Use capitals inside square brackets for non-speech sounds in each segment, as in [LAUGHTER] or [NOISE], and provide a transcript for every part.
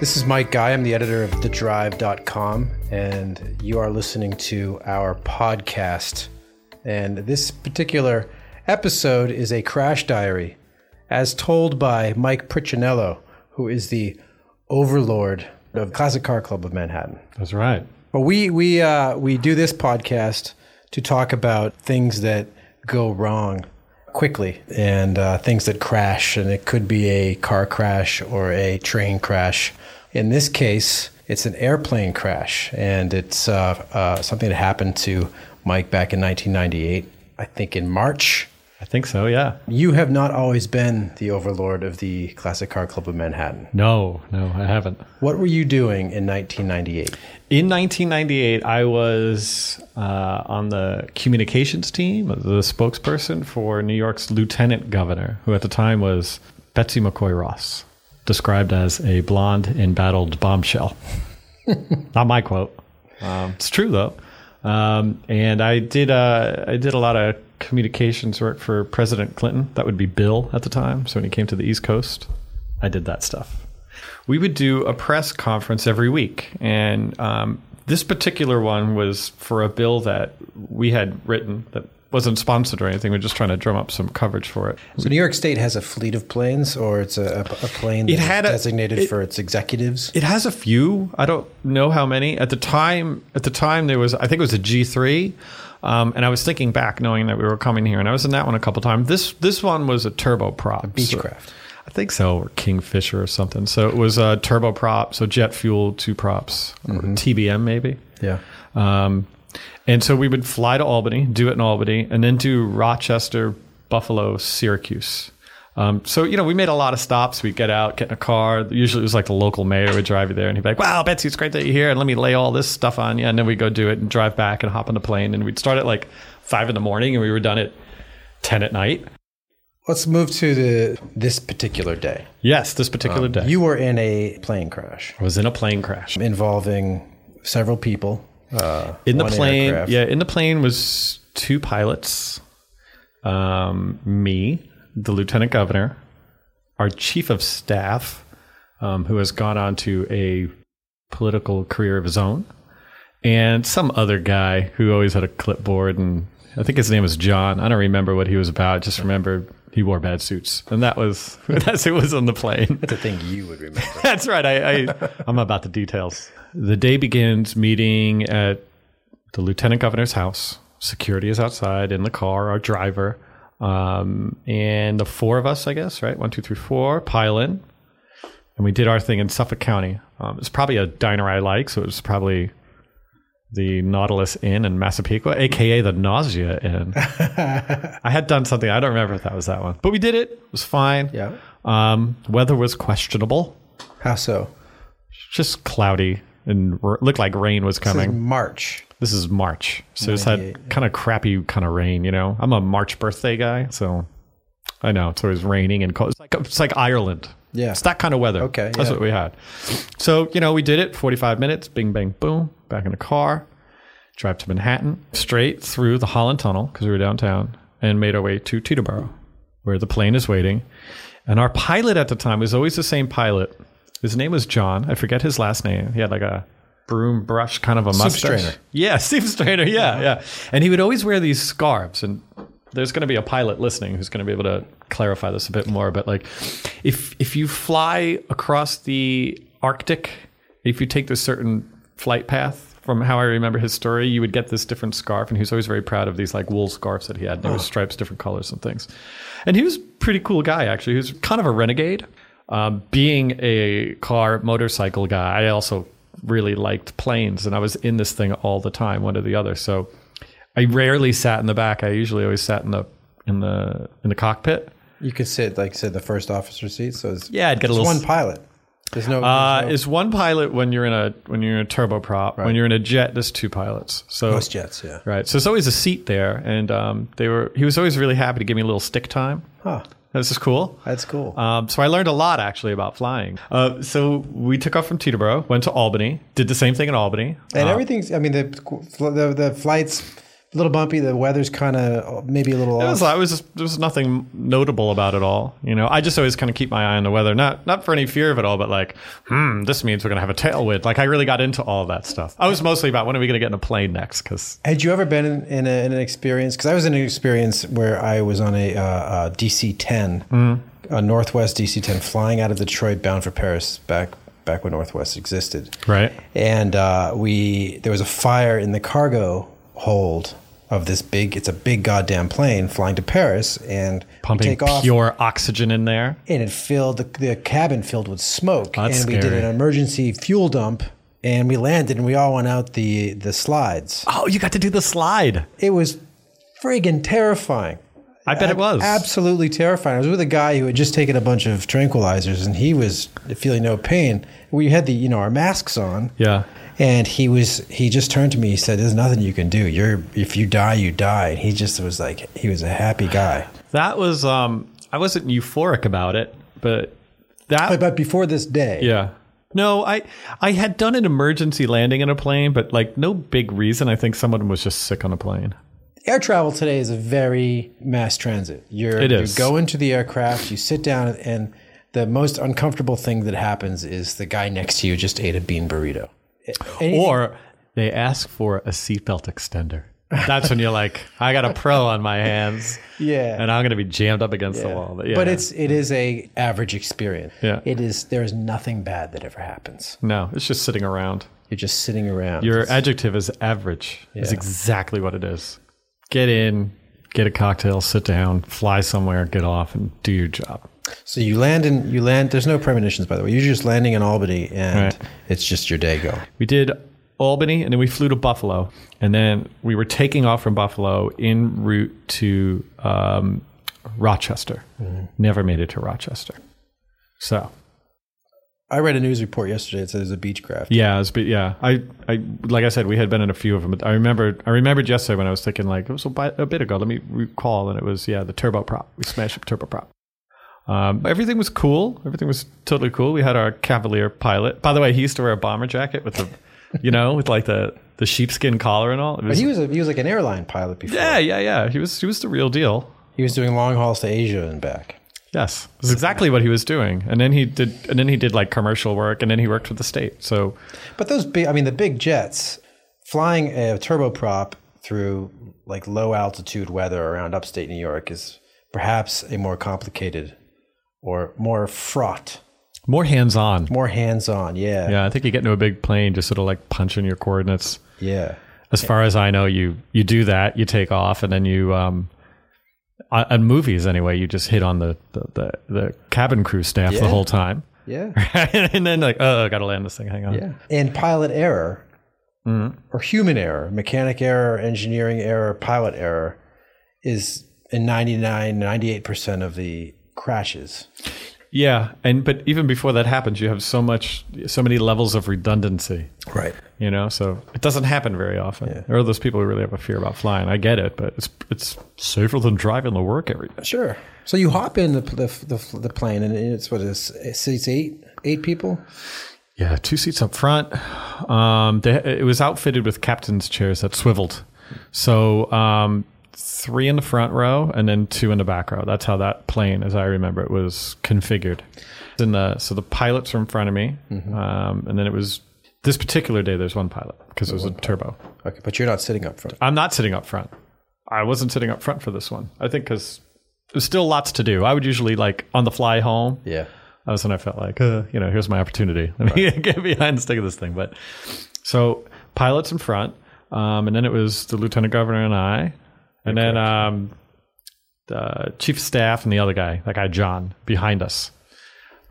This is Mike Guy. I'm the editor of thedrive.com, and you are listening to our podcast. And this particular episode is a crash diary, as told by Mike Prichinello, who is the overlord of Classic Car Club of Manhattan. That's right. But we we uh, we do this podcast to talk about things that go wrong quickly and uh, things that crash, and it could be a car crash or a train crash. In this case, it's an airplane crash, and it's uh, uh, something that happened to Mike back in 1998. I think in March. I think so, yeah. You have not always been the overlord of the Classic Car Club of Manhattan. No, no, I haven't. What were you doing in 1998? In 1998, I was uh, on the communications team, the spokesperson for New York's lieutenant governor, who at the time was Betsy McCaughey Ross, described as a blonde, embattled bombshell. [LAUGHS] Not my quote. Um, it's true though. Um, and I did uh, I did a lot of communications work for President Clinton. That would be Bill at the time. So when he came to the East Coast, I did that stuff. We would do a press conference every week, and um, this particular one was for a bill that we had written that wasn't sponsored or anything. We're just trying to drum up some coverage for it. So New York State has a fleet of planes, or it's a, a plane that It had a- designated it- for its executives. It has a few. I don't know how many. At the time, at the time there was I think it was a G three. Um, and I was thinking back, knowing that we were coming here, and I was in that one a couple times. This this one was a turboprop, Beechcraft. I think so, or Kingfisher or something. So it was a turboprop, so jet fuel, two props, or TBM maybe. Yeah. Um, and so we would fly to Albany, do it in Albany, and then do Rochester, Buffalo, Syracuse. Um, so you know, we made a lot of stops. We'd get out, get in a car. Usually, it was like the local mayor would drive you there, and he'd be like, "Wow, Betsy, it's great that you're here, and let me lay all this stuff on you." And then we'd go do it and drive back and hop on the plane, and we'd start at like five in the morning, and we were done at ten at night. Let's move to the this particular day. Yes, this particular day, You were in a plane crash I was in a plane crash. involving several people. Uh, in the plane aircraft. yeah in the plane was two pilots um, me the lieutenant governor our chief of staff um, who has gone on to a political career of his own and some other guy who always had a clipboard and i think his name was john i don't remember what he was about just remember he wore bad suits and that was [LAUGHS] that's who was on the plane That's a thing you would remember. [LAUGHS] that's right. I, I I'm about the details. The day begins meeting at the lieutenant governor's house. Security is outside in the car. Our driver, um, and the four of us, I guess, right? One, two, three, four. Pile in, and we did our thing in Suffolk County. Um, it's probably a diner I like, so it was probably the Nautilus Inn in Massapequa, aka the Nausea Inn. [LAUGHS] I had done something. I don't remember if that was that one, but we did it. It was fine. yeah. Um, weather was questionable How so? just cloudy and r- looked like rain was This is coming. March. This is March, so it's had kind of crappy kind of rain. You know, I'm a March birthday guy, so I know it's always raining and cold. It's like it's like Ireland. Yeah. It's that kind of weather. Okay, that's yeah. what we had. So you know, we did it. 45 minutes. Bing bang boom. Back in the car. Drive to Manhattan, straight through the Holland Tunnel because we were downtown, and made our way to Teterboro, where the plane is waiting. And our pilot at the time was always the same pilot. His name was John. I forget his last name. He had like a broom brush kind of a mustache. strainer. Yeah, [LAUGHS] Steve Strainer. Yeah, yeah. And he would always wear these scarves. And there's going to be a pilot listening who's going to be able to clarify this a bit more. But like, if if you fly across the Arctic, if you take this certain flight path. From how I remember his story, you would get this different scarf, and he was always very proud of these like wool scarves that he had. And There was oh. stripes, different colors, and things. And he was a pretty cool guy, actually. He was kind of a renegade. Um, being a car motorcycle guy, I also really liked planes, and I was in this thing all the time, one or the other. So I rarely sat in the back. I usually always sat in the in the in the cockpit. You could sit, like, say, the first officer seat. So it's, Yeah, I'd get a it's little. one pilot. There's no. uh, there's no is one pilot when you're in a when you're in a turboprop. When you're in a jet, there's two pilots. So most jets. Yeah. right, so there's always a seat there, and um, they were. He was always really happy to give me a little stick time. Huh. This is cool. That's cool. Um, so I learned a lot actually about flying. Uh, so we took off from Teterboro, went to Albany, did the same thing in Albany. and Uh, everything's. I mean, the, the the flights A little bumpy. The weather's kind of maybe a little It off. was, I was just, there was nothing notable about it all. You know, I just always kind of keep my eye on the weather, not not for any fear of it all, but like, hmm, this means we're gonna have a tailwind. Like, I really got into all that stuff. I was mostly about when are we gonna get in a plane next? Because Had you ever been in, in, a, in an experience? Because I was in an experience where I was on a, uh, uh DC 10, a Northwest DC 10, flying out of Detroit bound for Paris back back when Northwest existed. right, And uh, we there was a fire in the cargo hold of this big. It's a big goddamn plane flying to Paris, and pumping take off. pure oxygen in there. and it filled the, the cabin filled with smoke Oh, and we did an emergency fuel dump and we landed and we all went out the the slides Oh, you got to do the slide. it was friggin terrifying I bet it was. absolutely terrifying i was with a guy who had just taken a bunch of tranquilizers and he was feeling no pain we had the you know our masks on Yeah. And he was he just turned to me he said there's nothing you can do you're if you die you die and he just was like he was a happy guy That was um I wasn't euphoric about it, but that but, before this day yeah. No, I I had done an emergency landing in a plane, but like no big reason. I think someone was just sick on a plane. Air travel today is a very mass transit. You're, It is. You go into the aircraft, you sit down, and the most uncomfortable thing that happens is the guy next to you just ate a bean burrito. Anything- Or they ask for a seatbelt extender. That's when you're like, I got a pro on my hands, yeah, and I'm going to be jammed up against the wall. But, yeah. but it's it is a average experience. Yeah. it is. There is nothing bad that ever happens. no, it's just sitting around. You're just sitting around. Your It's- adjective is average. Is exactly what it is. Get in, get a cocktail, sit down, fly somewhere, get off, and do your job. So you land in you land. There's no premonitions, by the way. You're just landing in Albany, and Right. it's just your day go. We did Albany, and then we flew to Buffalo, and then we were taking off from Buffalo en route to um, Rochester. Never made it to Rochester. So I read a news report yesterday that says there's a Beechcraft. yeah, it was, but yeah, I, I like I said, we had been in a few of them. But I remember, I remembered yesterday when I was thinking like it was a, a bit ago. Let me recall, and it was yeah, the turboprop. We smashed up turboprop. Um, everything was cool. Everything was totally cool. We had our Cavalier pilot. By the way, he used to wear a bomber jacket with the, [LAUGHS] you know, with like the the sheepskin collar and all. It But was, he was a, he was like an airline pilot before. yeah, yeah, yeah. He was he was the real deal. He was doing long hauls to Asia and back. Yes, that's exactly what he was doing. And then he did, and then he did like commercial work, and then he worked for the state. So But those big, I mean, the big jets flying a turboprop through like low altitude weather around upstate New York is perhaps a more complicated or more fraught, more hands on. more hands on. Yeah. Yeah, I think you get into a big plane, just sort of like punching your coordinates. Yeah. As far as I know, you you do that, you take off, and then you um, on, on movies anyway, you just hit on the the, the, the cabin crew staff the whole time, Yeah. [LAUGHS] and then like, oh, I got to land this thing. Hang on. Yeah. And pilot error or human error, mechanic error, engineering error, pilot error is in 99, 98% of the crashes. Yeah, and but even before that happens, you have so much, so many levels of redundancy. Right. You know, so it doesn't happen very often. There are those people who really have a fear about flying. I get it, but it's it's safer than driving to work every day. Sure. So you hop in the, the, the, the plane and it's what is it seats eight, eight people? Yeah, two seats up front. Um, they, it was outfitted with captain's chairs that swiveled. So um, three in the front row and then two in the back row. That's how that plane, as I remember it, was configured. And the, so the pilots were in front of me, um, and then it was this particular day. There's one pilot because it was a turbo. Okay, but you're not sitting up front. I'm not sitting up front. I wasn't sitting up front for this one. I think because there's still lots to do. I would usually like on the fly home. Yeah. That was when I felt like, uh, you know, here's my opportunity. Let me [LAUGHS] get behind the stick of this thing. But so pilots in front, um, and then it was the lieutenant governor and I, and then um, the chief of staff and the other guy, that guy John, behind us.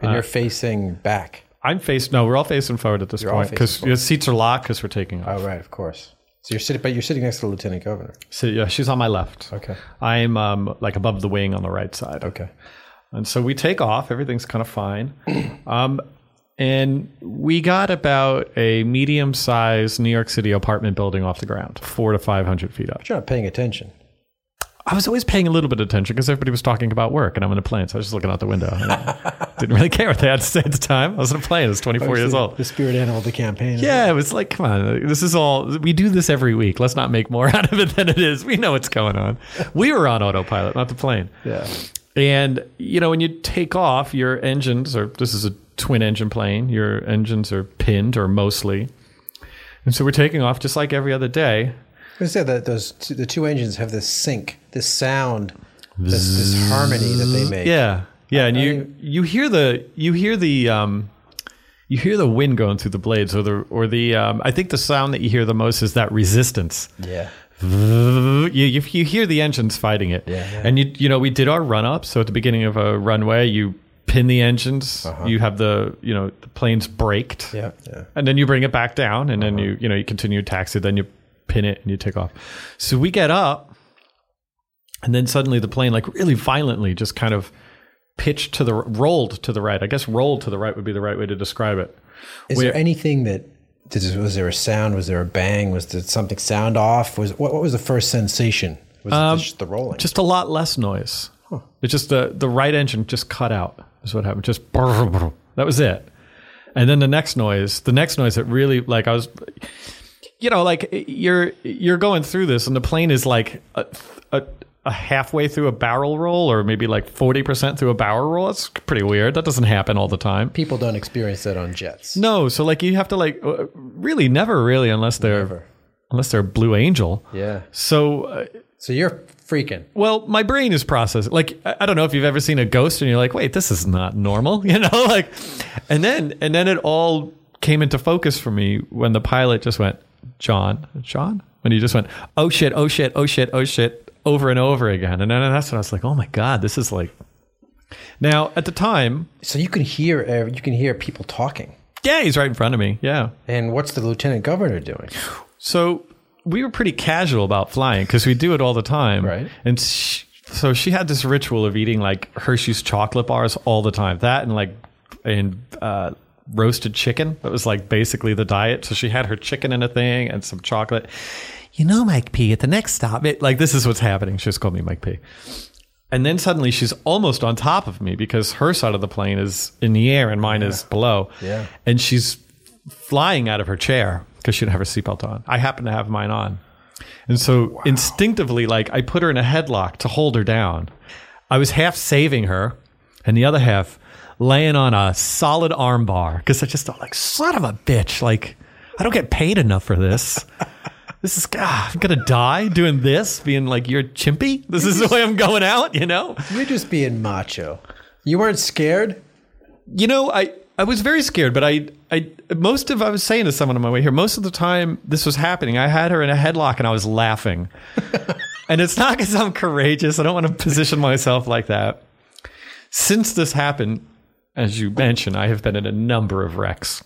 And you're facing back. I'm facing. No, we're all facing forward at this all point because your seats are locked because we're taking off. Oh, right, of course. So you're sitting, but you're sitting next to the lieutenant governor. So yeah, she's on my left. Okay. I'm um, like above the wing on the right side. Okay. And so we take off. Everything's kind of fine. Um, and we got about a medium sized New York City apartment building off the ground, four to 500 feet up. But you're not paying attention. I was always paying a little bit of attention because everybody was talking about work and I'm in a plane. So I was just looking out the window. [LAUGHS] Didn't really care what they had to say at the time. I was in a plane. I was 24 years old. The spirit animal of the campaign. Yeah, it was like, come on, this is all, we do this every week. Let's not make more [LAUGHS] out of it than it is. We know what's going on. We were on autopilot, not the plane. Yeah. And, you know, when you take off, your engines are, this is a twin engine plane, your engines are pinned or mostly. And so we're taking off just like every other day. I said that those two, the two engines have this sync, this sound, this, this harmony that they make. Yeah. Yeah. And you, you hear the, you hear the, um, you hear the wind going through the blades or the, or the, um, I think the sound that you hear the most is that resistance. Yeah. You, you, you hear the engines fighting it. Yeah, yeah. And you, you know, we did our run up. So at the beginning of a runway, you pin the engines, you have the, you know, the plane's braked. Yeah. Yeah. and then you bring it back down and then you you know you continue taxi then you pin it and you take off so we get up and then suddenly the plane like really violently just kind of pitched to the rolled to the right i guess rolled to the right would be the right way to describe it Is Where- there anything that did, was there a sound? Was there a bang? Was did something sound off? Was what, what was the first sensation? Was it um, just the rolling? just a lot less noise it's just the the right engine just cut out is what happened just that was it and then the next noise the next noise that really like i was you know like you're you're going through this and the plane is like a, a, a halfway through a barrel roll or maybe like 40% through a barrel roll That's pretty weird that doesn't happen all the time People don't experience that on jets. no so like you have to like uh, really never really unless they're Never. unless they're blue angel Yeah. so uh, So you're freaking. well, my brain is processing. Like I I don't know if you've ever seen a ghost and you're like, wait, this is not normal, [LAUGHS] you know? Like, and then and then it all came into focus for me when the pilot just went, John, John, when he just went, oh shit, oh shit, oh shit, oh shit, over and over again, and then that's when I was like, oh my god, this is like. Now at the time, So you can hear uh, you can hear people talking. yeah, he's right in front of me, yeah. And what's the lieutenant governor doing? So we were pretty casual about flying because we do it all the time. Right. And sh so she had this ritual of eating like Hershey's chocolate bars all the time. That and like and uh, roasted chicken. That was like basically the diet. So she had her chicken in a thing and some chocolate. You know, Mike P. At the next stop, it, like this is what's happening. She just called me Mike P. And then suddenly she's almost on top of me because her side of the plane is in the air and mine is below. Yeah. And she's flying out of her chair because she didn't have her seatbelt on. I happen to have mine on. And so instinctively, like I put her in a headlock to hold her down. I was half saving her and the other half laying on a solid arm bar because I just thought like, son of a bitch. Like I don't get paid enough for this. [LAUGHS] This is, ah, I'm going to die doing this, being like, you're chimpy. This is the way I'm going out, you know? You're just being macho. You weren't scared? You know, I, I was very scared, but I, I, most of, I was saying to someone on my way here, most of the time this was happening, I had her in a headlock and I was laughing. [LAUGHS] and it's not because I'm courageous. I don't want to position myself like that. Since this happened, as you mentioned, I have been in a number of wrecks.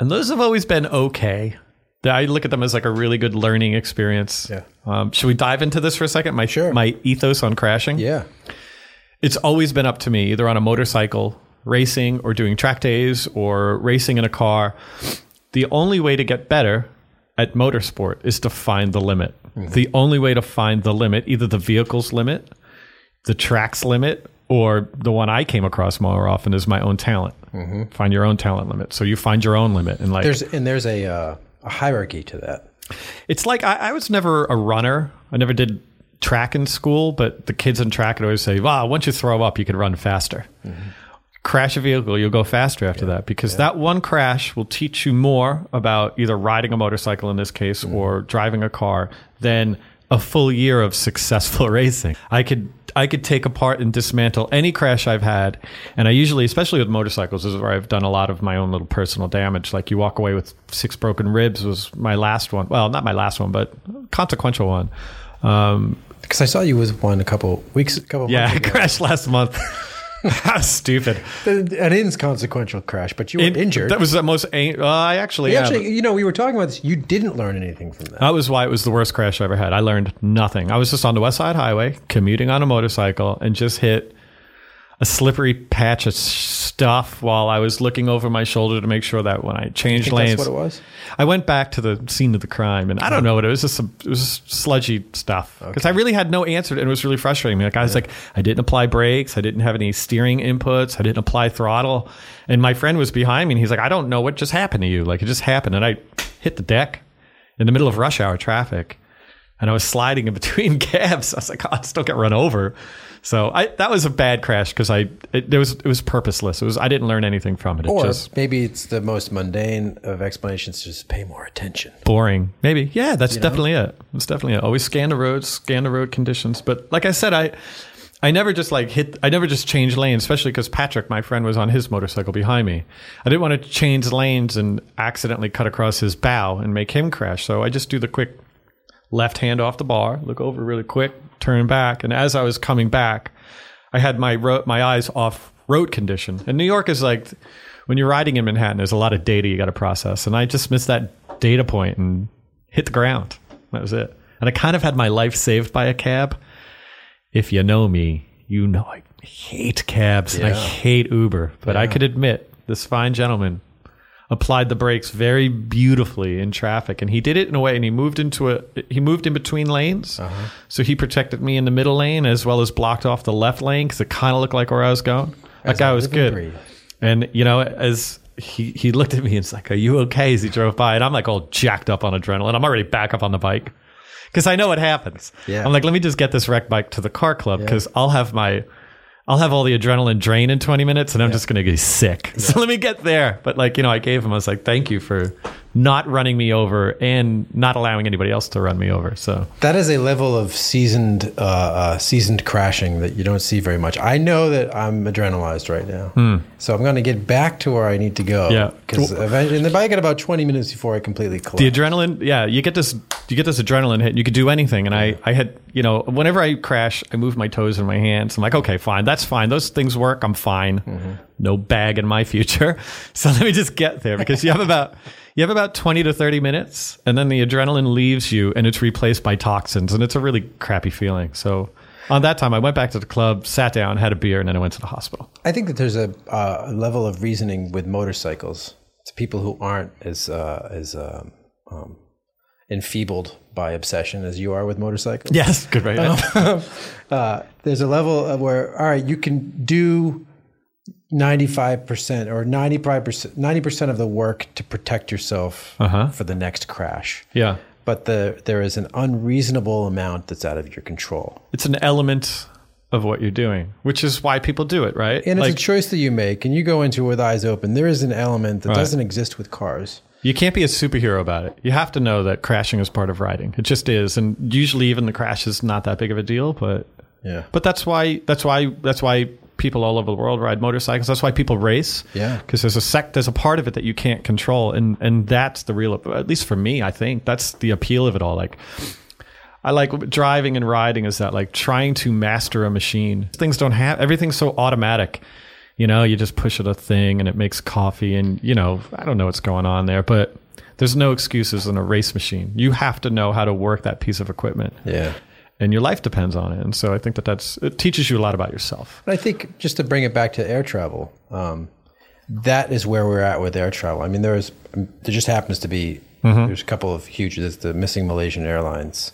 And those have always been okay. I look at them as like a really good learning experience. Yeah. Um, should we dive into this for a second? My, Sure. my ethos on crashing? Yeah. it's always been up to me, either on a motorcycle, racing, or doing track days, or racing in a car. The only way to get better at motorsport is to find the limit. The only way to find the limit, either the vehicle's limit, the track's limit, or the one I came across more often is my own talent. Mm-hmm. Find your own talent limit. So you find your own limit, and like There's and there's a uh, a hierarchy to that. it's like I, I was never a runner. I never did track in school, but the kids in track would always say, "Wow, once you throw up, you can run faster." Mm-hmm. Crash a vehicle, you'll go faster after that because that one crash will teach you more about either riding a motorcycle in this case mm-hmm. or driving a car than a full year of successful [LAUGHS] racing. I could I could take apart and dismantle any crash I've had, and I usually, especially with motorcycles, is where I've done a lot of my own little personal damage. Like you walk away with six broken ribs was my last one. Well, not my last one, but consequential one. Um, Because I saw you with one a couple weeks, a couple yeah, I months [LAUGHS] ago. crashed last month. [LAUGHS] How stupid. An inconsequential crash, but you were In- injured. That was the most. Uh, I actually, yeah, actually, you know, we were talking about this. You didn't learn anything from that. That was why it was the worst crash I ever had. I learned nothing. I was just on the West Side Highway, commuting on a motorcycle, and just hit a slippery patch of stuff while I was looking over my shoulder to make sure that when I changed lanes, that's what it was? I went back to the scene of the crime, and I don't uh-huh. know what it was. Just some, it was just sludgy stuff because I really had no answer, and it was really frustrating me. Like I was like, I didn't apply brakes, I didn't have any steering inputs, I didn't apply throttle, and my friend was behind me, and he's like, I don't know what just happened to you. Like it just happened, and I hit the deck in the middle of rush hour traffic, and I was sliding in between [LAUGHS] cabs. I was like, oh, I don't get run over. So I that was a bad crash because I it, it was it was purposeless. It was I didn't learn anything from it. It Or just maybe it's the most mundane of explanations. Just pay more attention. boring. Maybe. Yeah, that's definitely it. That's definitely it. Always scan the roads, scan the road conditions. But like I said, I I never just like hit I never just changed lanes, especially because Patrick, my friend, was on his motorcycle behind me. I didn't want to change lanes and accidentally cut across his bow and make him crash. So I just do the quick left hand off the bar, look over really quick, turn back, and as I was coming back, I had my ro- my eyes off road condition. And New York is like when you're riding in Manhattan, there's a lot of data you got to process, and I just missed that data point and hit the ground. That was it. And I kind of had my life saved by a cab. If you know me, you know I hate cabs and I hate Uber, but I could admit this fine gentleman applied the brakes very beautifully in traffic and he did it in a way and he moved into a he moved in between lanes. Uh-huh. so he protected me in the middle lane as well as blocked off the left lane because it kind of looked like where i was going. That guy was good. and you know as he, he looked at me and was like are you okay? as he drove by and i'm like all jacked up on adrenaline. I'm already back up on the bike. Because i know what happens. Yeah. i'm like let me just get this wreck bike to the car club because i'll have my I'll have all the adrenaline drain in 20 minutes and I'm just going to get sick. [LAUGHS] So let me get there. But like, you know, I gave him, I was like, thank you for not running me over and not allowing anybody else to run me over. So That is a level of seasoned, uh, uh, seasoned crashing that you don't see very much. I know that I'm adrenalized right now, so I'm going to get back to where I need to go. Yeah. because eventually, in the bike, I got about 20 minutes before I completely collapse. the adrenaline, yeah, you get this, you get this adrenaline hit and you could do anything. And I, I had, you know, whenever I crash, I move my toes and my hands. I'm like, okay, fine. That's fine. Those things work. I'm fine. No bag in my future. [LAUGHS] So let me just get there because you have about, you have about 20 to 30 minutes and then the adrenaline leaves you and it's replaced by toxins and it's a really crappy feeling. So on that time, I went back to the club, sat down, had a beer, and then I went to the hospital. I think that there's a uh, level of reasoning with motorcycles to people who aren't as uh, as um, um, enfeebled by obsession as you are with motorcycles. Yes, good right. [LAUGHS] uh, there's a level of where all right, you can do 95% or 95% 90% of the work to protect yourself Uh-huh. for the next crash. yeah. But the there is an unreasonable amount that's out of your control. It's an element of what you're doing, which is why people do it, right? And like it's a choice that you make and you go into it with eyes open. There is an element that doesn't exist with cars. you can't be a superhero about it. You have to know that crashing is part of riding. It just is, and usually even the crash is not that big of a deal. But Yeah. but that's why that's why that's why people all over the world ride motorcycles. That's why people race. Yeah. because there's a sec there's a part of it that you can't control, and and that's the real. At least for me, I think that's the appeal of it all. Like. I like driving and riding is that like trying to master a machine. Things don't have everything's so automatic. You know, you just push it a thing and it makes coffee and you know, I don't know what's going on there, but there's no excuses in a race machine. You have to know how to work that piece of equipment. Yeah. And your life depends on it. And so I think that that's it teaches you a lot about yourself. But I think just to bring it back to air travel, um, that is where we're at with air travel. I mean, there is there just happens to be there's a couple of huge. There's the missing Malaysian Airlines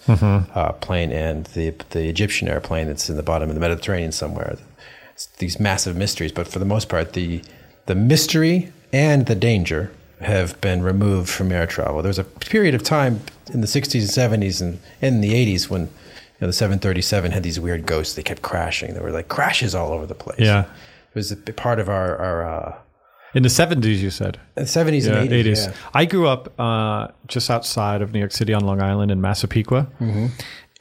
uh, plane and the the Egyptian airplane that's in the bottom of the Mediterranean somewhere. It's these massive mysteries, but for the most part, the the mystery and the danger have been removed from air travel. There was a period of time in the 60s and 70s and in the 80s when know, the 737 had these weird ghosts. They kept crashing. There were like crashes all over the place. Yeah. It was a part of our, our uh, In the 70s you said. 70s Yeah, and 80s. 80s. Yeah. I grew up uh, just outside of New York City on Long Island in Massapequa. Mm-hmm.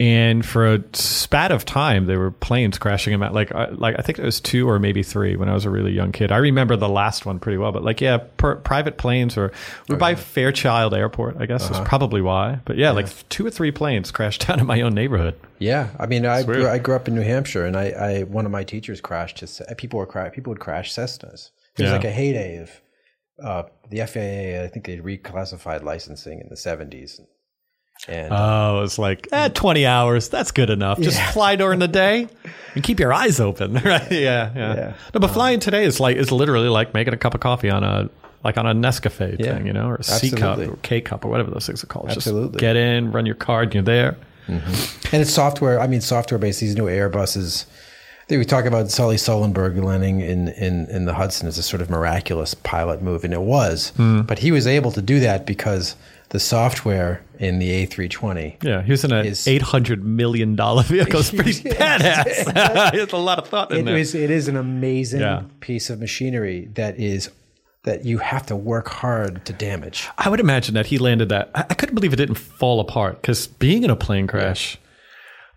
And for a spat of time, there were planes crashing in Ma- like uh, like I think it was two or maybe three when I was a really young kid. I remember the last one pretty well, but like yeah, per, private planes or we're by Fairchild Airport, I guess is probably why. But yeah, like two or three planes crashed [LAUGHS] down in my own neighborhood. Yeah, I mean, I grew. I grew up in New Hampshire, and I, I one of my teachers crashed his. People were cra- people would crash Cessnas. It was Yeah. like a heyday of uh, the FAA. I think they reclassified licensing in the seventies, and Uh, oh, it's like eh, twenty hours. That's good enough. Just fly during the day. [LAUGHS] and keep your eyes open, [LAUGHS] right? Yeah, yeah. Yeah. No, but flying today is like is literally like making a cup of coffee on a like on a Nescafe Yeah. thing, you know, or a C cup or K cup or whatever those things are called. Absolutely. Just get in, run your card, and you're there. Mm-hmm. And it's software. I mean, software based. These new Airbuses. I think we talk about Sully Sullenberg landing in, in, in the Hudson as a sort of miraculous pilot move, and it was. Hmm. But he was able to do that because the software in the A320. Yeah, he was in an Is- eight hundred million dollar vehicle. It's pretty [LAUGHS] badass. [LAUGHS] There's a lot of thought in It there. is. It is an amazing Yeah. piece of machinery that is that you have to work hard to damage. I would imagine that he landed that. I, I couldn't believe it didn't fall apart because being in a plane crash,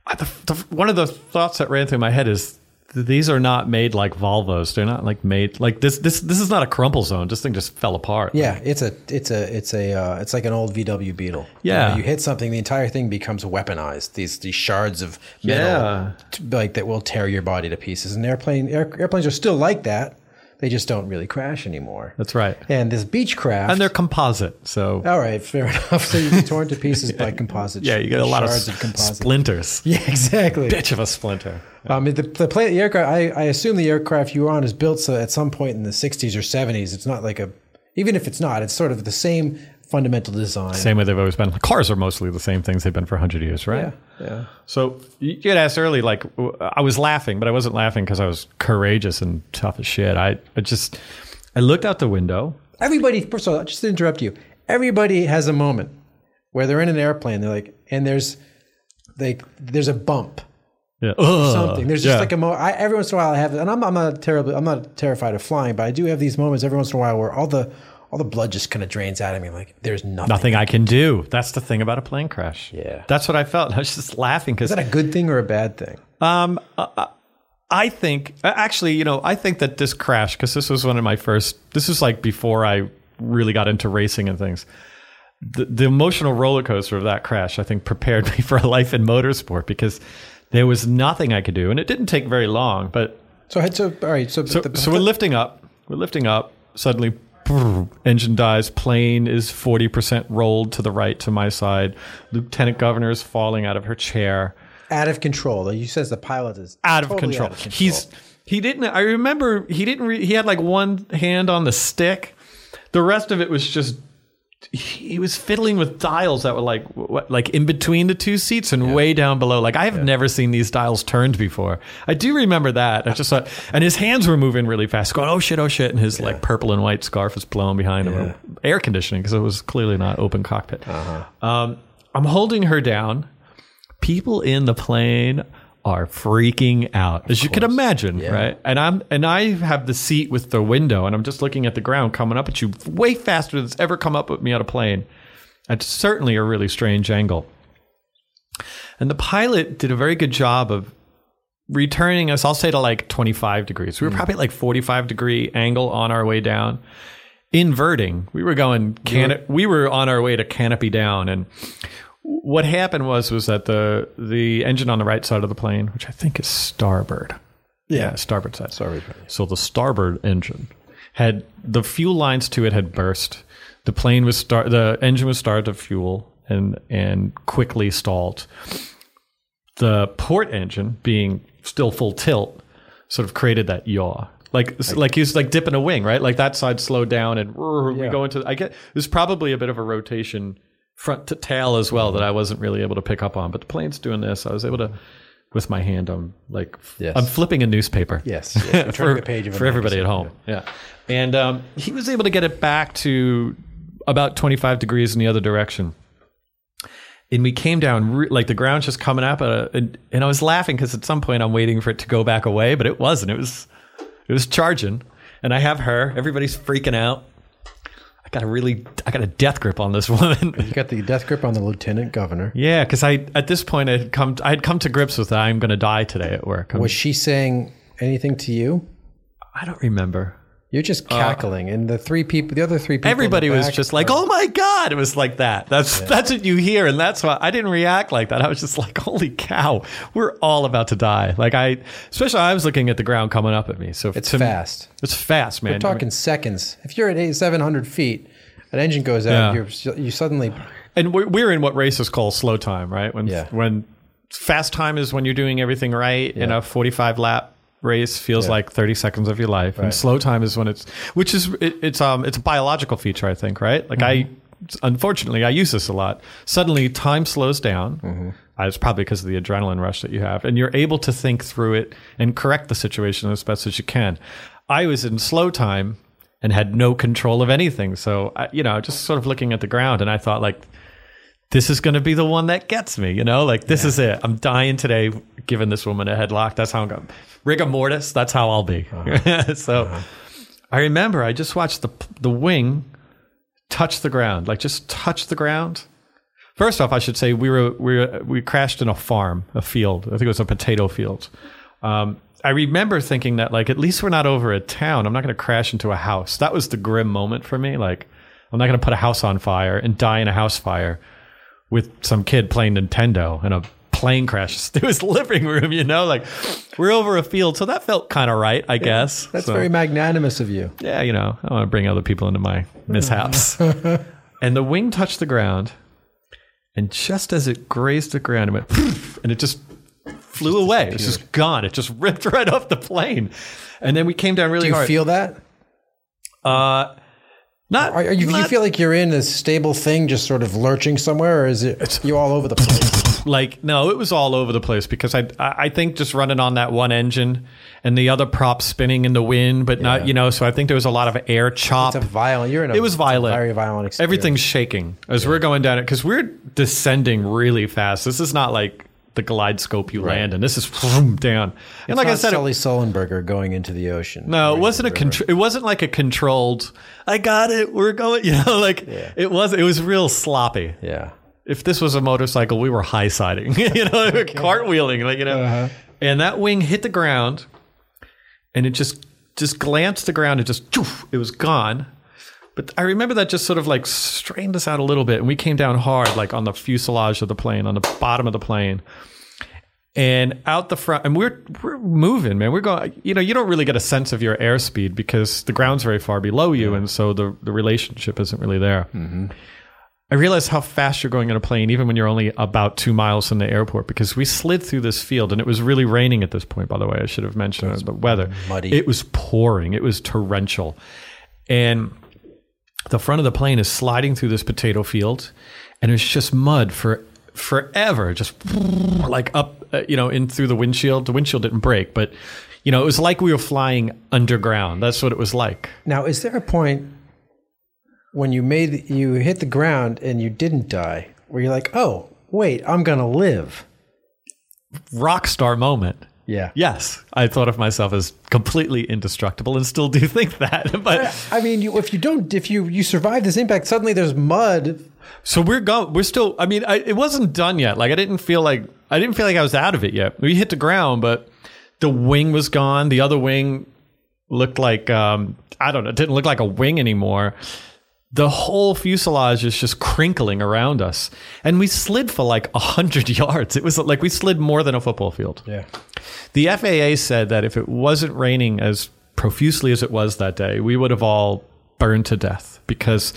I, the, the, one of the thoughts that ran through my head is these are not made like Volvos. They're not like made like this. This this is not a crumple zone. This thing just fell apart. Yeah, it's a it's a it's a uh, it's like an old VW Beetle. Yeah. you, know, you hit something, the entire thing becomes weaponized. These these shards of metal, Yeah. t- like that will tear your body to pieces. And airplane air, airplanes are still like that. They just don't really crash anymore. that's right. And this Beechcraft, And they're composite, so all right, fair [LAUGHS] enough. So you get torn to pieces by [LAUGHS] composite. yeah, you get a lot of, s- composite. splinters. [LAUGHS] Yeah, exactly. Bitch of a splinter. Um, the the, plane, the aircraft. I, I assume the aircraft you were on is built so at some point in the '60s or '70s. It's not like a, even if it's not, it's sort of the same fundamental design. Same way they've always been. Cars are mostly the same things they've been for hundred years, right? Yeah, yeah. So you get asked early, like I was laughing, but I wasn't laughing because I was courageous and tough as shit. I, I just I looked out the window. Everybody, first of all, just to interrupt you, everybody has a moment where they're in an airplane. They're like, and there's like there's a bump, Yeah. something. There's just Yeah. like a moment. Every once in a while, I have, and I'm, I'm not terribly, I'm not terrified of flying, but I do have these moments every once in a while where all the all the blood just kind of drains out of me. Like there's nothing. nothing I can do. That's the thing about a plane crash. Yeah. That's what I felt. [LAUGHS] I was just laughing because Is that a good thing or a bad thing? Um, uh, I think uh, actually, you know, I think that this crash because this was one of my first. This was like before I really got into racing and things. The, the emotional roller coaster of that crash, I think, [LAUGHS] prepared me for a life in motorsport because there was nothing I could do, and it didn't take very long. But So, so all right. So, so, the, so we're lifting up. We're lifting up. Suddenly, brrr, engine dies. Plane is forty percent rolled to the right to my side. Lieutenant governor is falling out of her chair out of control. You says the pilot is out of, totally control. out of control. He's he didn't. I remember he didn't. Re, he had like one hand on the stick. The rest of it was just. He was fiddling with dials that were like what, like in between the two seats and way down below. Like I have never seen these dials turned before. I do remember that. I just thought, and his hands were moving really fast, going oh shit, oh shit, and his like purple and white scarf was blowing behind him. Air conditioning because it was clearly not open cockpit. Um, I'm holding her down people in the plane are freaking out. As you can imagine right? And i'm and i have the seat with the window and i'm just looking at the ground coming up at you way faster than it's ever come up at me on a plane. At certainly a really strange angle. And the pilot did a very good job of returning us i'll say to like 25 degrees. We were hmm. probably at like 45 degree angle on our way down inverting. We were going can we were on our way to canopy down and what happened was was that the the engine on the right side of the plane, which I think is starboard, yeah, starboard side. Sorry. So the starboard engine had the fuel lines to it had burst. The plane was start. The engine was started to fuel and and quickly stalled. The port engine, being still full tilt, sort of created that yaw. Like, like he was like dipping a wing, right? Like that side slowed down, and we go into. I get there's probably a bit of a rotation front to tail as well that I wasn't really able to pick up on. But the plane's doing this. I was able to, with my hand, I'm like, Yes. I'm flipping a newspaper Yes. yes. [LAUGHS] For, the page of for everybody at home. Yeah. And um, he was able to get it back to about 25 degrees in the other direction. And we came down, re- like the ground's just coming up, a, and, and I was laughing because at some point I'm waiting for it to go back away, but it wasn't. It was, it was charging, and I have her. Everybody's freaking out. I got a really, I got a death grip on this [LAUGHS] woman. You got the death grip on the lieutenant governor. yeah, because I at this point I had come, I had come to grips with I'm going to die today at work. I'm- Was she saying anything to you? I don't remember. You're just uh, cackling, and the three people, the other three people, Everybody was just like, "Oh my god!" It was like that. That's that's what you hear, and that's why I didn't react like that. I was just like, "Holy cow, we're all about to die!" Like I, especially I was looking at the ground coming up at me. So It's to me- fast. it's fast, man. We're talking seconds. If you're at eight, 700 feet, an engine goes out, Yeah. you're you suddenly and we're, we're in what racers call slow time, right? When Yeah. when fast time is when you're doing everything right, in a 45 lap race feels like 30 seconds of your life, and slow time is when it's, which is it, it's um it's a biological feature, I think, right? Like I, unfortunately, I use this a lot. Suddenly, time slows down. Uh, It's probably because of the adrenaline rush that you have, and you're able to think through it and correct the situation as best as you can. I was in slow time and had no control of anything, so I, you know, just sort of looking at the ground, and I thought like this is going to be the one that gets me, you know? Like, this is it. I'm dying today giving this woman a headlock. That's how I'm going. Rigor mortis, that's how I'll be. [LAUGHS] so I remember I just watched the, the wing touch the ground, like just touch the ground. First off, I should say we were, we were, we crashed in a farm, a field. I think it was a potato field. Um, I remember thinking that, like, at least we're not over a town. I'm not going to crash into a house. That was the grim moment for me. Like, I'm not going to put a house on fire and die in a house fire with some kid playing Nintendo and a plane crashes [LAUGHS] through his living room, you know? Like, we're over a field. So that felt kind of right, I guess. That's So- very magnanimous of you. yeah, you know, I want to bring other people into my mishaps. [LAUGHS] and the wing touched the ground, and just as it grazed the ground, it went, [LAUGHS] and it just flew away. It was just gone. It just ripped right off the plane. And then we came down really Do you hard. feel that? uh, not, Are, are you, you feel like you're in a stable thing, just sort of lurching somewhere, or is it you all over the place? [LAUGHS] like no, it was all over the place because I I I think just running on that one engine and the other prop spinning in the wind, but not you know. So I think there was a lot of air chop. It's a violent. You're in a. It was violent. Very violent. Experience. Everything's shaking as we're going down it because we're descending really fast. This is not like the glide scope you land and This is vroom, down. And like I said, it- Sully Sullenberger going into the ocean. no, it wasn't a contr- it wasn't like a controlled. I got it. We're going. [LAUGHS] You know, like it was. It was real sloppy. Yeah. If this was a motorcycle, we were high siding. [LAUGHS] you know, [LAUGHS] cartwheeling. Like you know, Uh-huh. and that wing hit the ground, and it just just glanced the ground. It just it was gone. But I remember that just sort of like strained us out a little bit, and we came down hard, like on the fuselage of the plane, on the bottom of the plane, and out the front. And we're we're moving, man. We're going. You know, you don't really get a sense of your airspeed because the ground's very far below you, and so the the relationship isn't really there. Mm-hmm. I realized how fast you're going in a plane, even when you're only about two miles from the airport, because we slid through this field, and it was really raining at this point. By the way, I should have mentioned the weather. muddy. It was pouring. It was torrential, and the front of the plane is sliding through this potato field, and it's just mud for forever, just [LAUGHS] like up, uh, you know, in through the windshield. The windshield didn't break, but you know, it was like we were flying underground. That's what it was like. Now, is there a point when you made you hit the ground and you didn't die, where you're like, oh, wait, I'm gonna live? Rock star moment. Yeah. Yes, I thought of myself as completely indestructible, and still do think that. [LAUGHS] But I mean, you, if you don't, if you you survive this impact, suddenly there's mud. so we're go. We're still. I mean, I, it wasn't done yet. Like I didn't feel like I didn't feel like I was out of it yet. We hit the ground, but the wing was gone. The other wing looked like um, I don't know. It didn't look like a wing anymore. The whole fuselage is just crinkling around us, and we slid for like a hundred [LAUGHS] yards. It was like we slid more than a football field. Yeah. The FAA said that if it wasn't raining as profusely as it was that day, we would have all burned to death because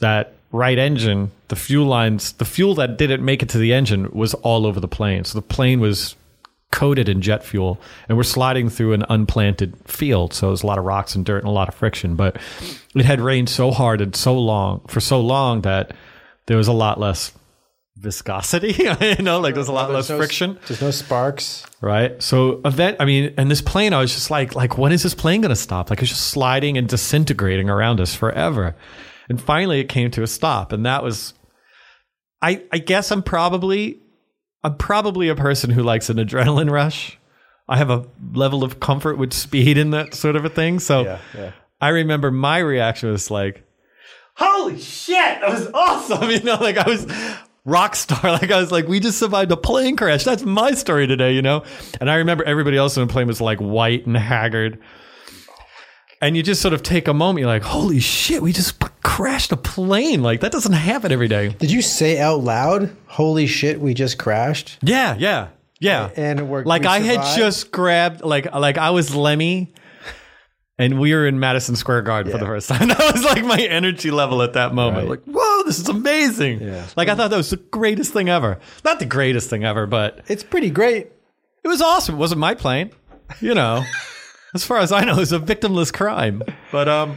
that right engine, the fuel lines, the fuel that didn't make it to the engine was all over the plane. So the plane was coated in jet fuel and we're sliding through an unplanted field. So there's a lot of rocks and dirt and a lot of friction, but it had rained so hard and so long for so long that there was a lot less viscosity, [LAUGHS] you know, like there's a lot less There's no- friction There's no sparks. right? So event, I mean, and this plane, I was just like, like when is this plane going to stop? Like it's just sliding and disintegrating around us forever. And finally, it came to a stop, and that was, I, I guess I'm probably, I'm probably a person who likes an adrenaline rush. I have a level of comfort with speed and that sort of a thing. So Yeah, yeah. I remember my reaction was like, holy shit, that was awesome. [LAUGHS] You know, like I was rock star. [LAUGHS] Like I was like, we just survived a plane crash. That's my story today, you know? And I remember everybody else in the plane was like white and haggard. And you just sort of take a moment, you're like, holy shit, we just crashed a plane. Like that doesn't happen every day. Did you say out loud, "Holy shit, we just crashed"? Yeah, yeah. Yeah. And we're like we I had just grabbed like like I was Lemmy and we were in Madison Square Garden for the first time. [LAUGHS] That was like my energy level at that moment. Right. Like, whoa, this is amazing. Yeah. Like I thought that was the greatest thing ever. Not the greatest thing ever, but It's pretty great. it was awesome. It wasn't my plane, you know. [LAUGHS] as far as I know, it was a victimless crime. But um,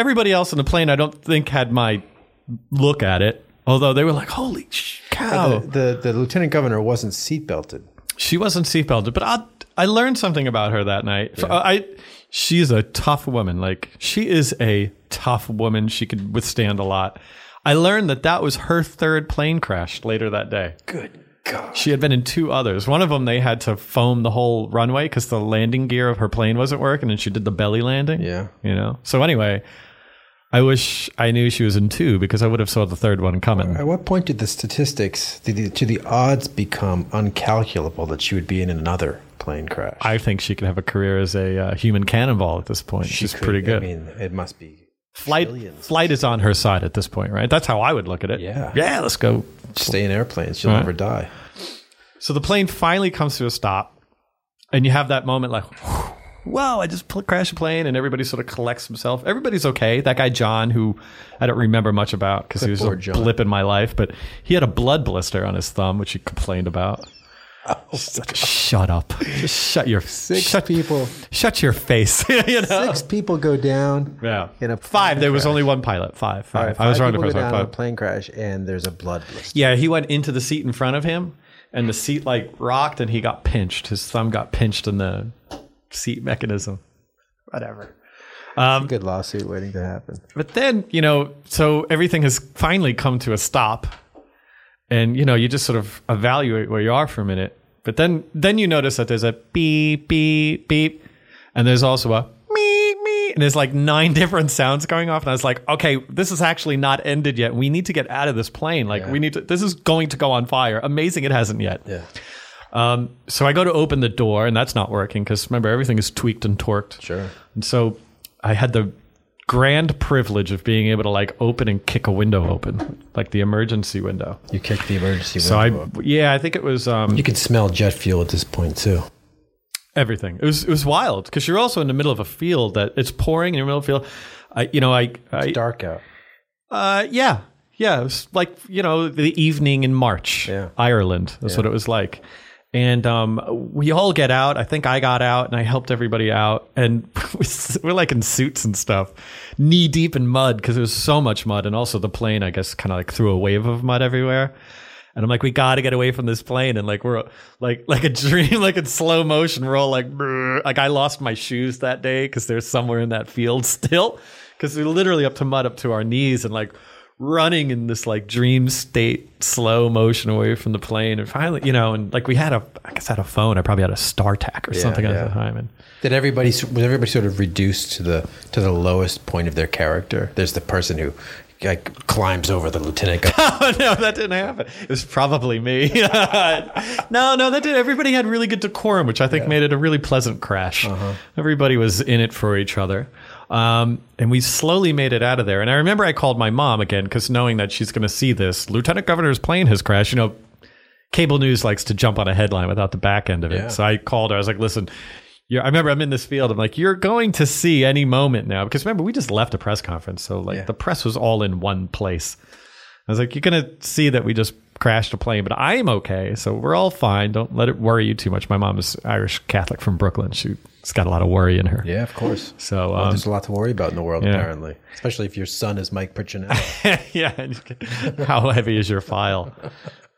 everybody else in the plane, I don't think had my look at it. Although they were like, "Holy sh- cow!" The, the the lieutenant governor wasn't seatbelted. She wasn't seatbelted, but I I learned something about her that night. I she's a tough woman. Like she is a tough woman. She could withstand a lot. I learned that that was her third plane crash later that day. Good God. She had been in two others. One of them they had to foam the whole runway because the landing gear of her plane wasn't working, and she did the belly landing. Yeah. you know. So anyway, I wish I knew she was in two because I would have saw the third one coming. At what point did the statistics, to the, to the odds, become uncalculable that she would be in another plane crash? I think she could have a career as a uh, human cannonball at this point. She's could- pretty good. I mean, it must be flight trillions. flight is on her side at this point, right? That's how I would look at it. Yeah. Yeah, let's go. Stay in airplanes. She'll Right. never die. So the plane finally comes to a stop, and you have that moment like, "Wow, I just pl- crashed a plane," and everybody sort of collects himself. Everybody's okay. That guy John, who I don't remember much about because he was a John. blip in my life, but he had a blood blister on his thumb, which he complained about. Oh, shut up! Just shut your [LAUGHS] Six shut, people. shut your face. [LAUGHS] you know? Six people go down. Yeah. In a five. plane There was only one pilot. Five. Five. Right, I was five wrong the first go one. down in a plane crash, and there's a blood blister. Yeah, he went into the seat in front of him, and the seat like rocked, and he got pinched. His thumb got pinched in the seat mechanism. Whatever. Um, Good lawsuit waiting to happen. but then you know, so everything has finally come to a stop, and you know, you just sort of evaluate where you are for a minute. But then, then you notice that there's a beep, beep, beep, and there's also a me, me, and there's like nine [LAUGHS] different sounds going off. And I was like, okay, this is actually not ended yet. We need to get out of this plane. Like, we need to. This is going to go on fire. Amazing, it hasn't yet. Yeah. Um, so I go to open the door, and that's not working because remember everything is tweaked and torqued. Sure. And so I had the grand privilege of being able to like open and kick a window open, like the emergency window. You kicked the emergency window. So I, yeah, I think it was um, You can smell jet fuel at this point too. everything. It was it was wild because you're also in the middle of a field that it's pouring in the middle of a field. I, you know, I, I Dark out. uh, yeah, yeah, it was like you know the evening in March, Yeah. Ireland. That's what it was like. And um, we all get out. I think I got out and I helped everybody out. And [LAUGHS] we're like in suits and stuff, knee deep in mud because there was so much mud. And also the plane, I guess, kind of like threw a wave of mud everywhere. And I'm like, we got to get away from this plane. And like, we're like, [LAUGHS] like a dream, like in slow motion. We're all like, "Brr." like I lost my shoes that day because they're somewhere in that field [LAUGHS] still. Because we're literally up to mud up to our knees and like running in this like dream state, slow motion away from the plane. And finally, you know, and like we had a, I guess I had a phone. I probably had a StarTAC or something yeah. at the time. And Did everybody was everybody sort of reduced to the to the lowest point of their character? There's the person who like climbs over the lieutenant. [LAUGHS] Oh no, that didn't happen. It was probably me. [LAUGHS] no, no, that did. Everybody had really good decorum, which I think made it a really pleasant crash. Uh-huh. Everybody was in it for each other. Um, and we slowly made it out of there. And I remember I called my mom again because knowing that she's going to see this, Lieutenant Governor's plane has crashed. You know, cable news likes to jump on a headline without the back end of it. Yeah. So I called her. I was like, listen, you're, I remember I'm in this field. I'm like, you're going to see any moment now. Because remember, we just left a press conference. So like Yeah. the press was all in one place. I was like, you're going to see that we just crashed a plane, but I'm okay. So we're all fine. Don't let it worry you too much. My mom is Irish Catholic from Brooklyn. She's got a lot of worry in her. yeah, of course. So, Well, um, there's a lot to worry about in the world, yeah. apparently. Especially if your son is Mike Prichinello. [LAUGHS] yeah. and you can- How heavy is your file?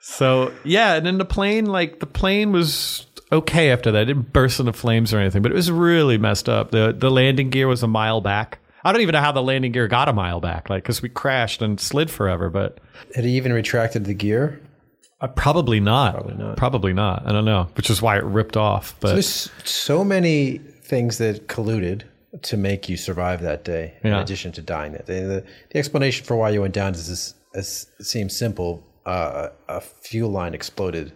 So yeah, and then the plane, like the plane was okay after that. It didn't burst into flames or anything, but it was really messed up. the The landing gear was a mile back. I don't even know how the landing gear got a mile back, like because we crashed and slid forever. But Had he even retracted the gear? uh, probably not. Probably not. Probably not. I don't know, which is why it ripped off. But There's so many things that colluded to make you survive that day, in addition to dying that day. The, the explanation for why you went down is this, is, it seems simple. Uh, a fuel line exploded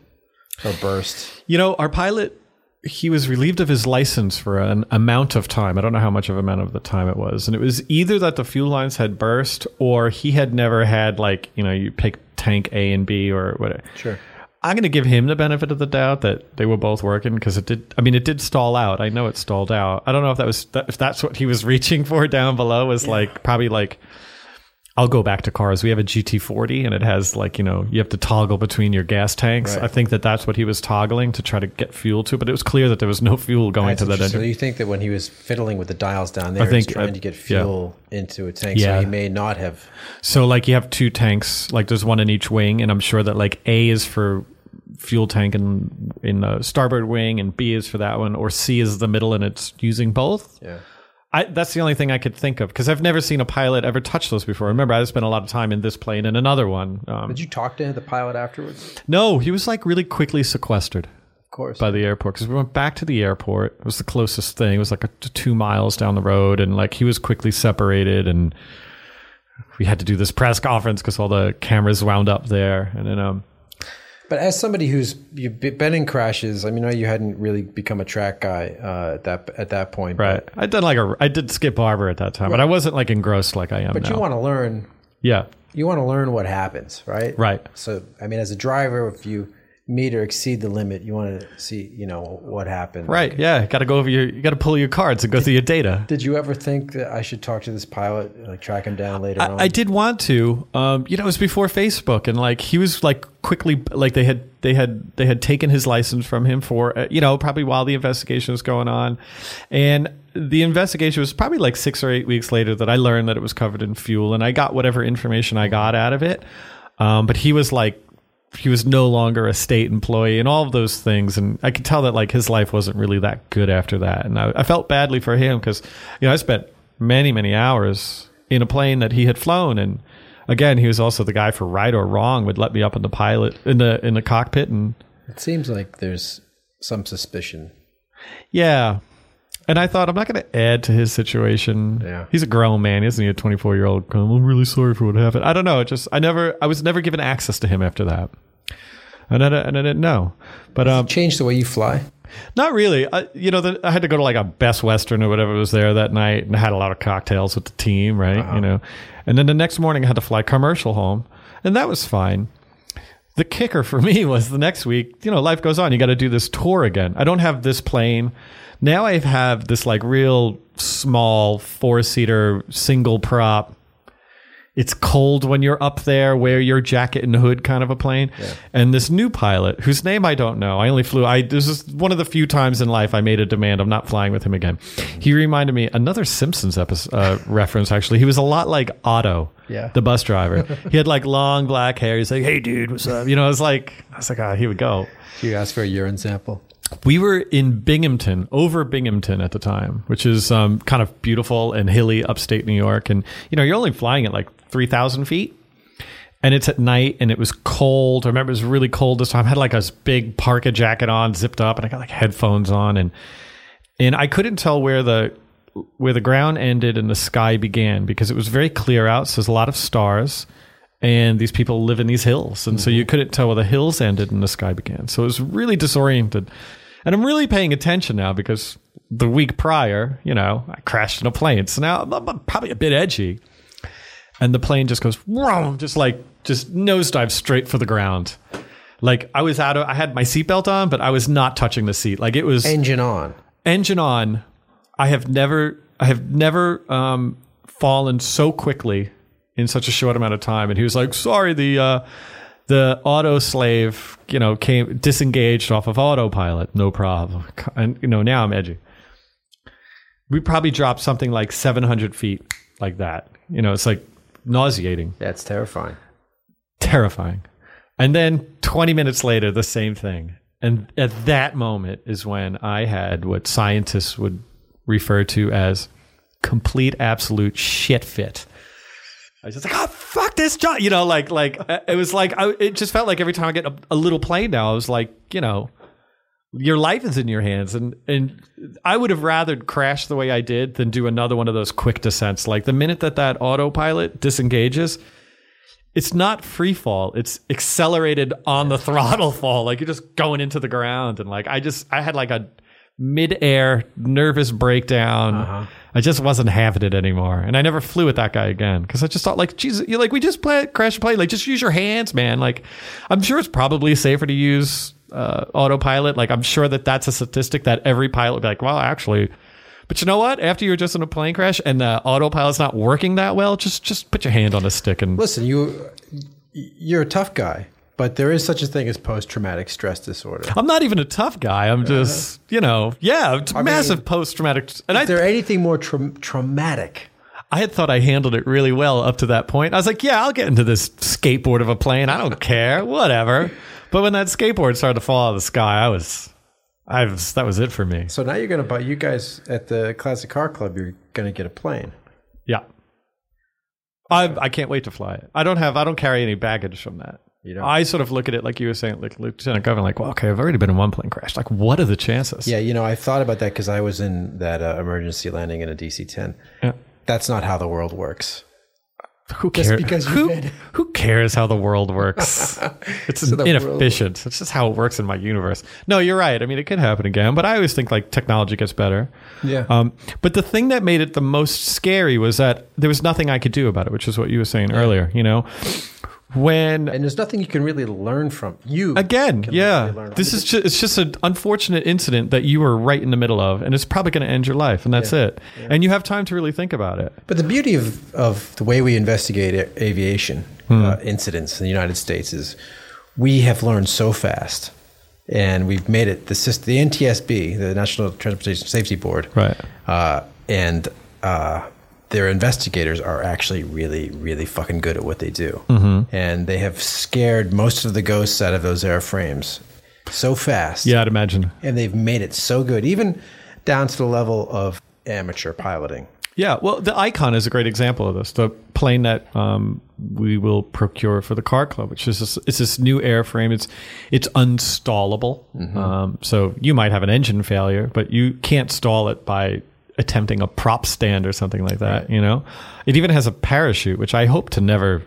or burst. You know, our pilot, he was relieved of his license for an amount of time. I don't know how much of amount of the time it was. And it was either that the fuel lines had burst or he had never had, like, you know, you pick tank A and B or whatever. Sure. I'm going to give him the benefit of the doubt that they were both working because it did. I mean, it did stall out. I know it stalled out. I don't know if that was if that's what he was [LAUGHS] reaching for down below was like probably like I'll go back to cars. We have a GT40 and it has like, you know, you have to toggle between your gas tanks. Right. I think that that's what he was toggling to try to get fuel to, but it was clear that there was no fuel going That's to that engine. So you think that when he was fiddling with the dials down there, think, he's trying uh, to get yeah. fuel into a tank, Yeah. so he may not have. So like you have two tanks, like there's one in each wing, and I'm sure that like A is for fuel tank in in the starboard wing, and B is for that one, or C is the middle, and it's using both. Yeah. I, that's the only thing I could think of because I've never seen a pilot ever touch those before. Remember, I spent a lot of time in this plane and another one. Um, Did you talk to the pilot afterwards? no, he was like really quickly sequestered Of course. by the airport because we went back to the airport. It was the closest thing. It was like a, two miles down the road, and like he was quickly separated, and we had to do this press conference because all the cameras wound up there, and then um, But as somebody who's you've been in crashes, I mean, I know you hadn't really become a track guy uh, at that at that point, right, I did like a I did Skip Barber at that time, but I wasn't like engrossed like I am But now. you want to learn. yeah, You want to learn what happens, right? right. So, I mean, as a driver, if you meet or exceed the limit, you want to see, you know, what happened. Right, yeah, got to go over your, you got to pull your cards and go through your data. Did you ever think that I should talk to this pilot, like track him down later on? I did want to. Um, you know, it was before Facebook, and like he was like quickly, like they had they had they had taken his license from him for uh, you know probably while the investigation was going on, and the investigation was probably like six or eight weeks later that I learned that it was covered in fuel, and I got whatever information I got out of it. Um, but he was like. He was no longer a state employee and all of those things. And I could tell that like his life wasn't really that good after that. And I, I felt badly for him because, you know, I spent many, many hours in a plane that he had flown. And again, he was also the guy for right or wrong would let me up in the pilot in the, in the cockpit. And It seems like there's some suspicion. yeah. And I thought, I'm not going to add to his situation. Yeah. He's a grown man. Isn't he a 24 year old? I'm really sorry for what happened. I don't know. It just, I never, I was never given access to him after that. And I, and I didn't know. But, um, Change the way you fly. Not really. I, you know, the, I had to go to like a Best Western or whatever was there that night, and I had a lot of cocktails with the team, right? You know, and then the next morning I had to fly commercial home, and that was fine. The kicker for me was the next week. You know, life goes on. You got to do this tour again. I don't have this plane now. I have this like real small four seater single prop. It's cold when you're up there, wear your jacket and hood kind of a plane. And this new pilot, whose name I don't know, I only flew, I, this is one of the few times in life I made a demand. I'm not flying with him again. He reminded me, another Simpsons episode, uh, [LAUGHS] reference actually. He was a lot like Otto, Yeah. the bus driver. he had like long black hair. He's like, hey dude, what's up? You know, I was like, I was like, ah, here we go. You ask for a urine sample. We were in Binghamton, over Binghamton at the time, which is um, kind of beautiful and hilly upstate New York. And, you know, you're only flying at like 3,000 feet. And it's at night and it was cold. I remember it was really cold this time. I had like a big parka jacket on, zipped up, and I got like headphones on. And, and I couldn't tell where the, where the ground ended and the sky began because it was very clear out. So there's a lot of stars and these people live in these hills and so you mm-hmm. couldn't tell where the hills ended and the sky began so it was really disoriented and i'm really paying attention now because the week prior you know i crashed in a plane so now I'm probably a bit edgy and the plane just goes wrong just like just nosedive straight for the ground. Like i was out of i had my seatbelt on but i was not touching the seat. Like it was Engine on. engine on. I have never i have never um, fallen so quickly in such a short amount of time. And he was like sorry the uh, the auto slave you know came disengaged off of autopilot. No problem. And you know now i'm edgy. We probably dropped something like 700 feet like that. You know it's like nauseating That's terrifying. terrifying. And then 20 minutes later, the same thing. And at that moment is when I had what scientists would refer to as complete, absolute shit fit. I was just like, oh fuck this job, you know, like like uh, it was like I, it just felt like every time I get a, a little plane now, I was like, you know, your life is in your hands, and and I would have rather crash the way I did than do another one of those quick descents. Like the minute that that autopilot disengages, it's not free fall. It's accelerated on the throttle fall. Like you're just going into the ground. And like i just i had like a mid-air nervous breakdown. Uh-huh. I just wasn't having it anymore. And i never flew with that guy again because i just thought like jesus you're like we just play crash play. Like just use your hands man. Like i'm sure it's probably safer to use uh, autopilot like i'm sure that that's a statistic that every pilot would be like well actually But you know what? After you're just in a plane crash and the autopilot's not working that well, just just put your hand on a stick and Listen, you you're a tough guy, but there is such a thing as post traumatic stress disorder. I'm not even a tough guy. I'm just, you know, yeah, massive post traumatic. And I, Is there anything more tra- traumatic? I had thought I handled it really well up to that point. I was like, yeah, I'll get into this skateboard of a plane. I don't care, whatever. But when that skateboard started to fall out of the sky, I was, I was, that was it for me. So now you're going to buy you guys at the Classic Car Club. You're going to get a plane. Yeah. I I can't wait to fly it. I don't have I don't carry any baggage from that. You don't? I sort of look at it like you were saying, like Lieutenant Governor, like, well, okay, I've already been in one plane crash. Like, what are the chances? Yeah, you know, I thought about that because I was in that uh, emergency landing in a DC-10. Yeah. That's not how the world works. Who cares? because you who, did. who cares how the world works? [LAUGHS] it's world- inefficient. It's just how it works in my universe. No, you're right. I mean, it could happen again, but I always think like technology gets better. Yeah. Um, but the thing that made it the most scary was that there was nothing I could do about it, which is what you were saying earlier. You know, when and there's nothing you can really learn from you. Again, yeah. really. This is just, it's just an unfortunate incident that you were right in the middle of, and it's probably going to end your life, and that's it. And you have time to really think about it. But the beauty of, of the way we investigate aviation uh, incidents in the United States is we have learned so fast, and we've made it the the NTSB, the National Transportation Safety Board, Right. Uh, and uh, their investigators are actually really, really fucking good at what they do, and they have scared most of the ghosts out of those airframes so fast Yeah, I'd imagine. and they've made it so good, even down to the level of amateur piloting. Yeah, well, the Icon is a great example of this. The plane that um, we will procure for the car club, which is this, it's this new airframe. It's it's unstallable. Um, so you might have an engine failure, but you can't stall it by attempting a prop stand or something like that. You know, it even has a parachute, which I hope to never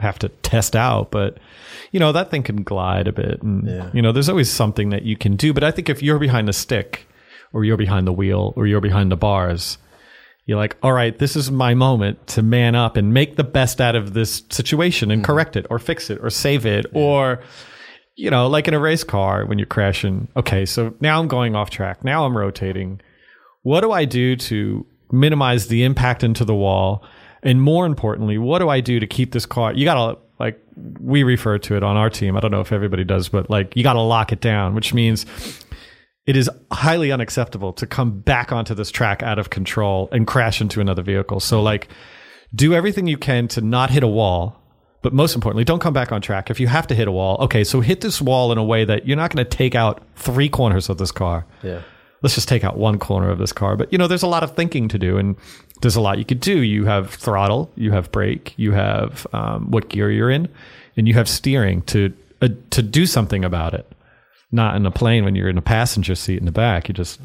have to test out, but. You know that thing can glide a bit, and Yeah. you know there's always something that you can do. But I think if you're behind the stick, or you're behind the wheel, or you're behind the bars, you're like, all right, this is my moment to man up and make the best out of this situation and mm-hmm. correct it or fix it or save it or, you know, like in a race car when you're crashing. Okay, so now I'm going off track. Now I'm rotating. What do I do to minimize the impact into the wall? And more importantly, what do I do to keep this car? You got to, like, we refer to it on our team. I don't know if everybody does, but like, you got to lock it down, which means it is highly unacceptable to come back onto this track out of control and crash into another vehicle. So, like, do everything you can to not hit a wall. But most importantly, don't come back on track. If you have to hit a wall, okay, so hit this wall in a way that you're not going to take out three corners of this car. Yeah. Let's just take out one corner of this car. But, you know, there's a lot of thinking to do, and there's a lot you could do. You have throttle, you have brake, you have um, what gear you're in, and you have steering to, uh, to do something about it not in a plane when you're in a passenger seat in the back. You just,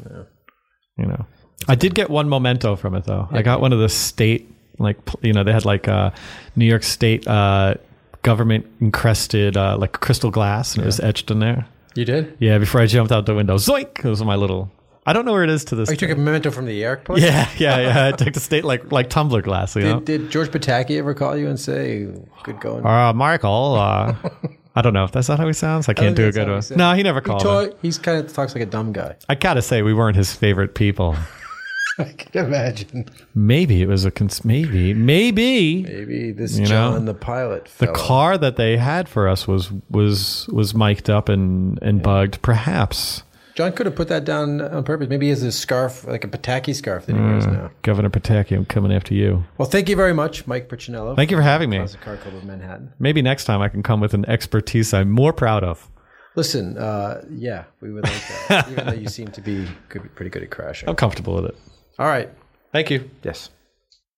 you know. I did get one memento from it though. I got one of the state, like you know, they had like uh, New York State uh, government encrusted uh, like crystal glass, and it was etched in there. You did? Yeah, before I jumped out the window, zoink! Those are my little. I don't know where it is to this. Oh, you took a memento from the airport? yeah, yeah, yeah. [LAUGHS] I took the state like like tumbler glass. You know, Did, did George Pataki ever call you and say, good going? uh, Michael. Uh, [LAUGHS] I don't know if that's not how he sounds. I can't think do a good one. No, he never called. talk, he's kind of talks like a dumb guy. I gotta say, we weren't his favorite people. [LAUGHS] I can imagine. Maybe it was a cons- maybe maybe Maybe this You know, John the pilot. the car that they had for us was was was mic'd up and and bugged. Perhaps John could have put that down on purpose. Maybe he has a scarf, like a Pataki scarf that he wears Mm. now. Governor Pataki, I'm coming after you. Well, thank you very much, Mike Prichinello. Thank you for having me. Classic Car Club of Manhattan. Maybe next time I can come with an expertise I'm more proud of. Listen, uh, yeah, we would like that. [LAUGHS] even though you seem to be good, pretty good at crashing. I'm comfortable with it. All right. Thank you. Yes.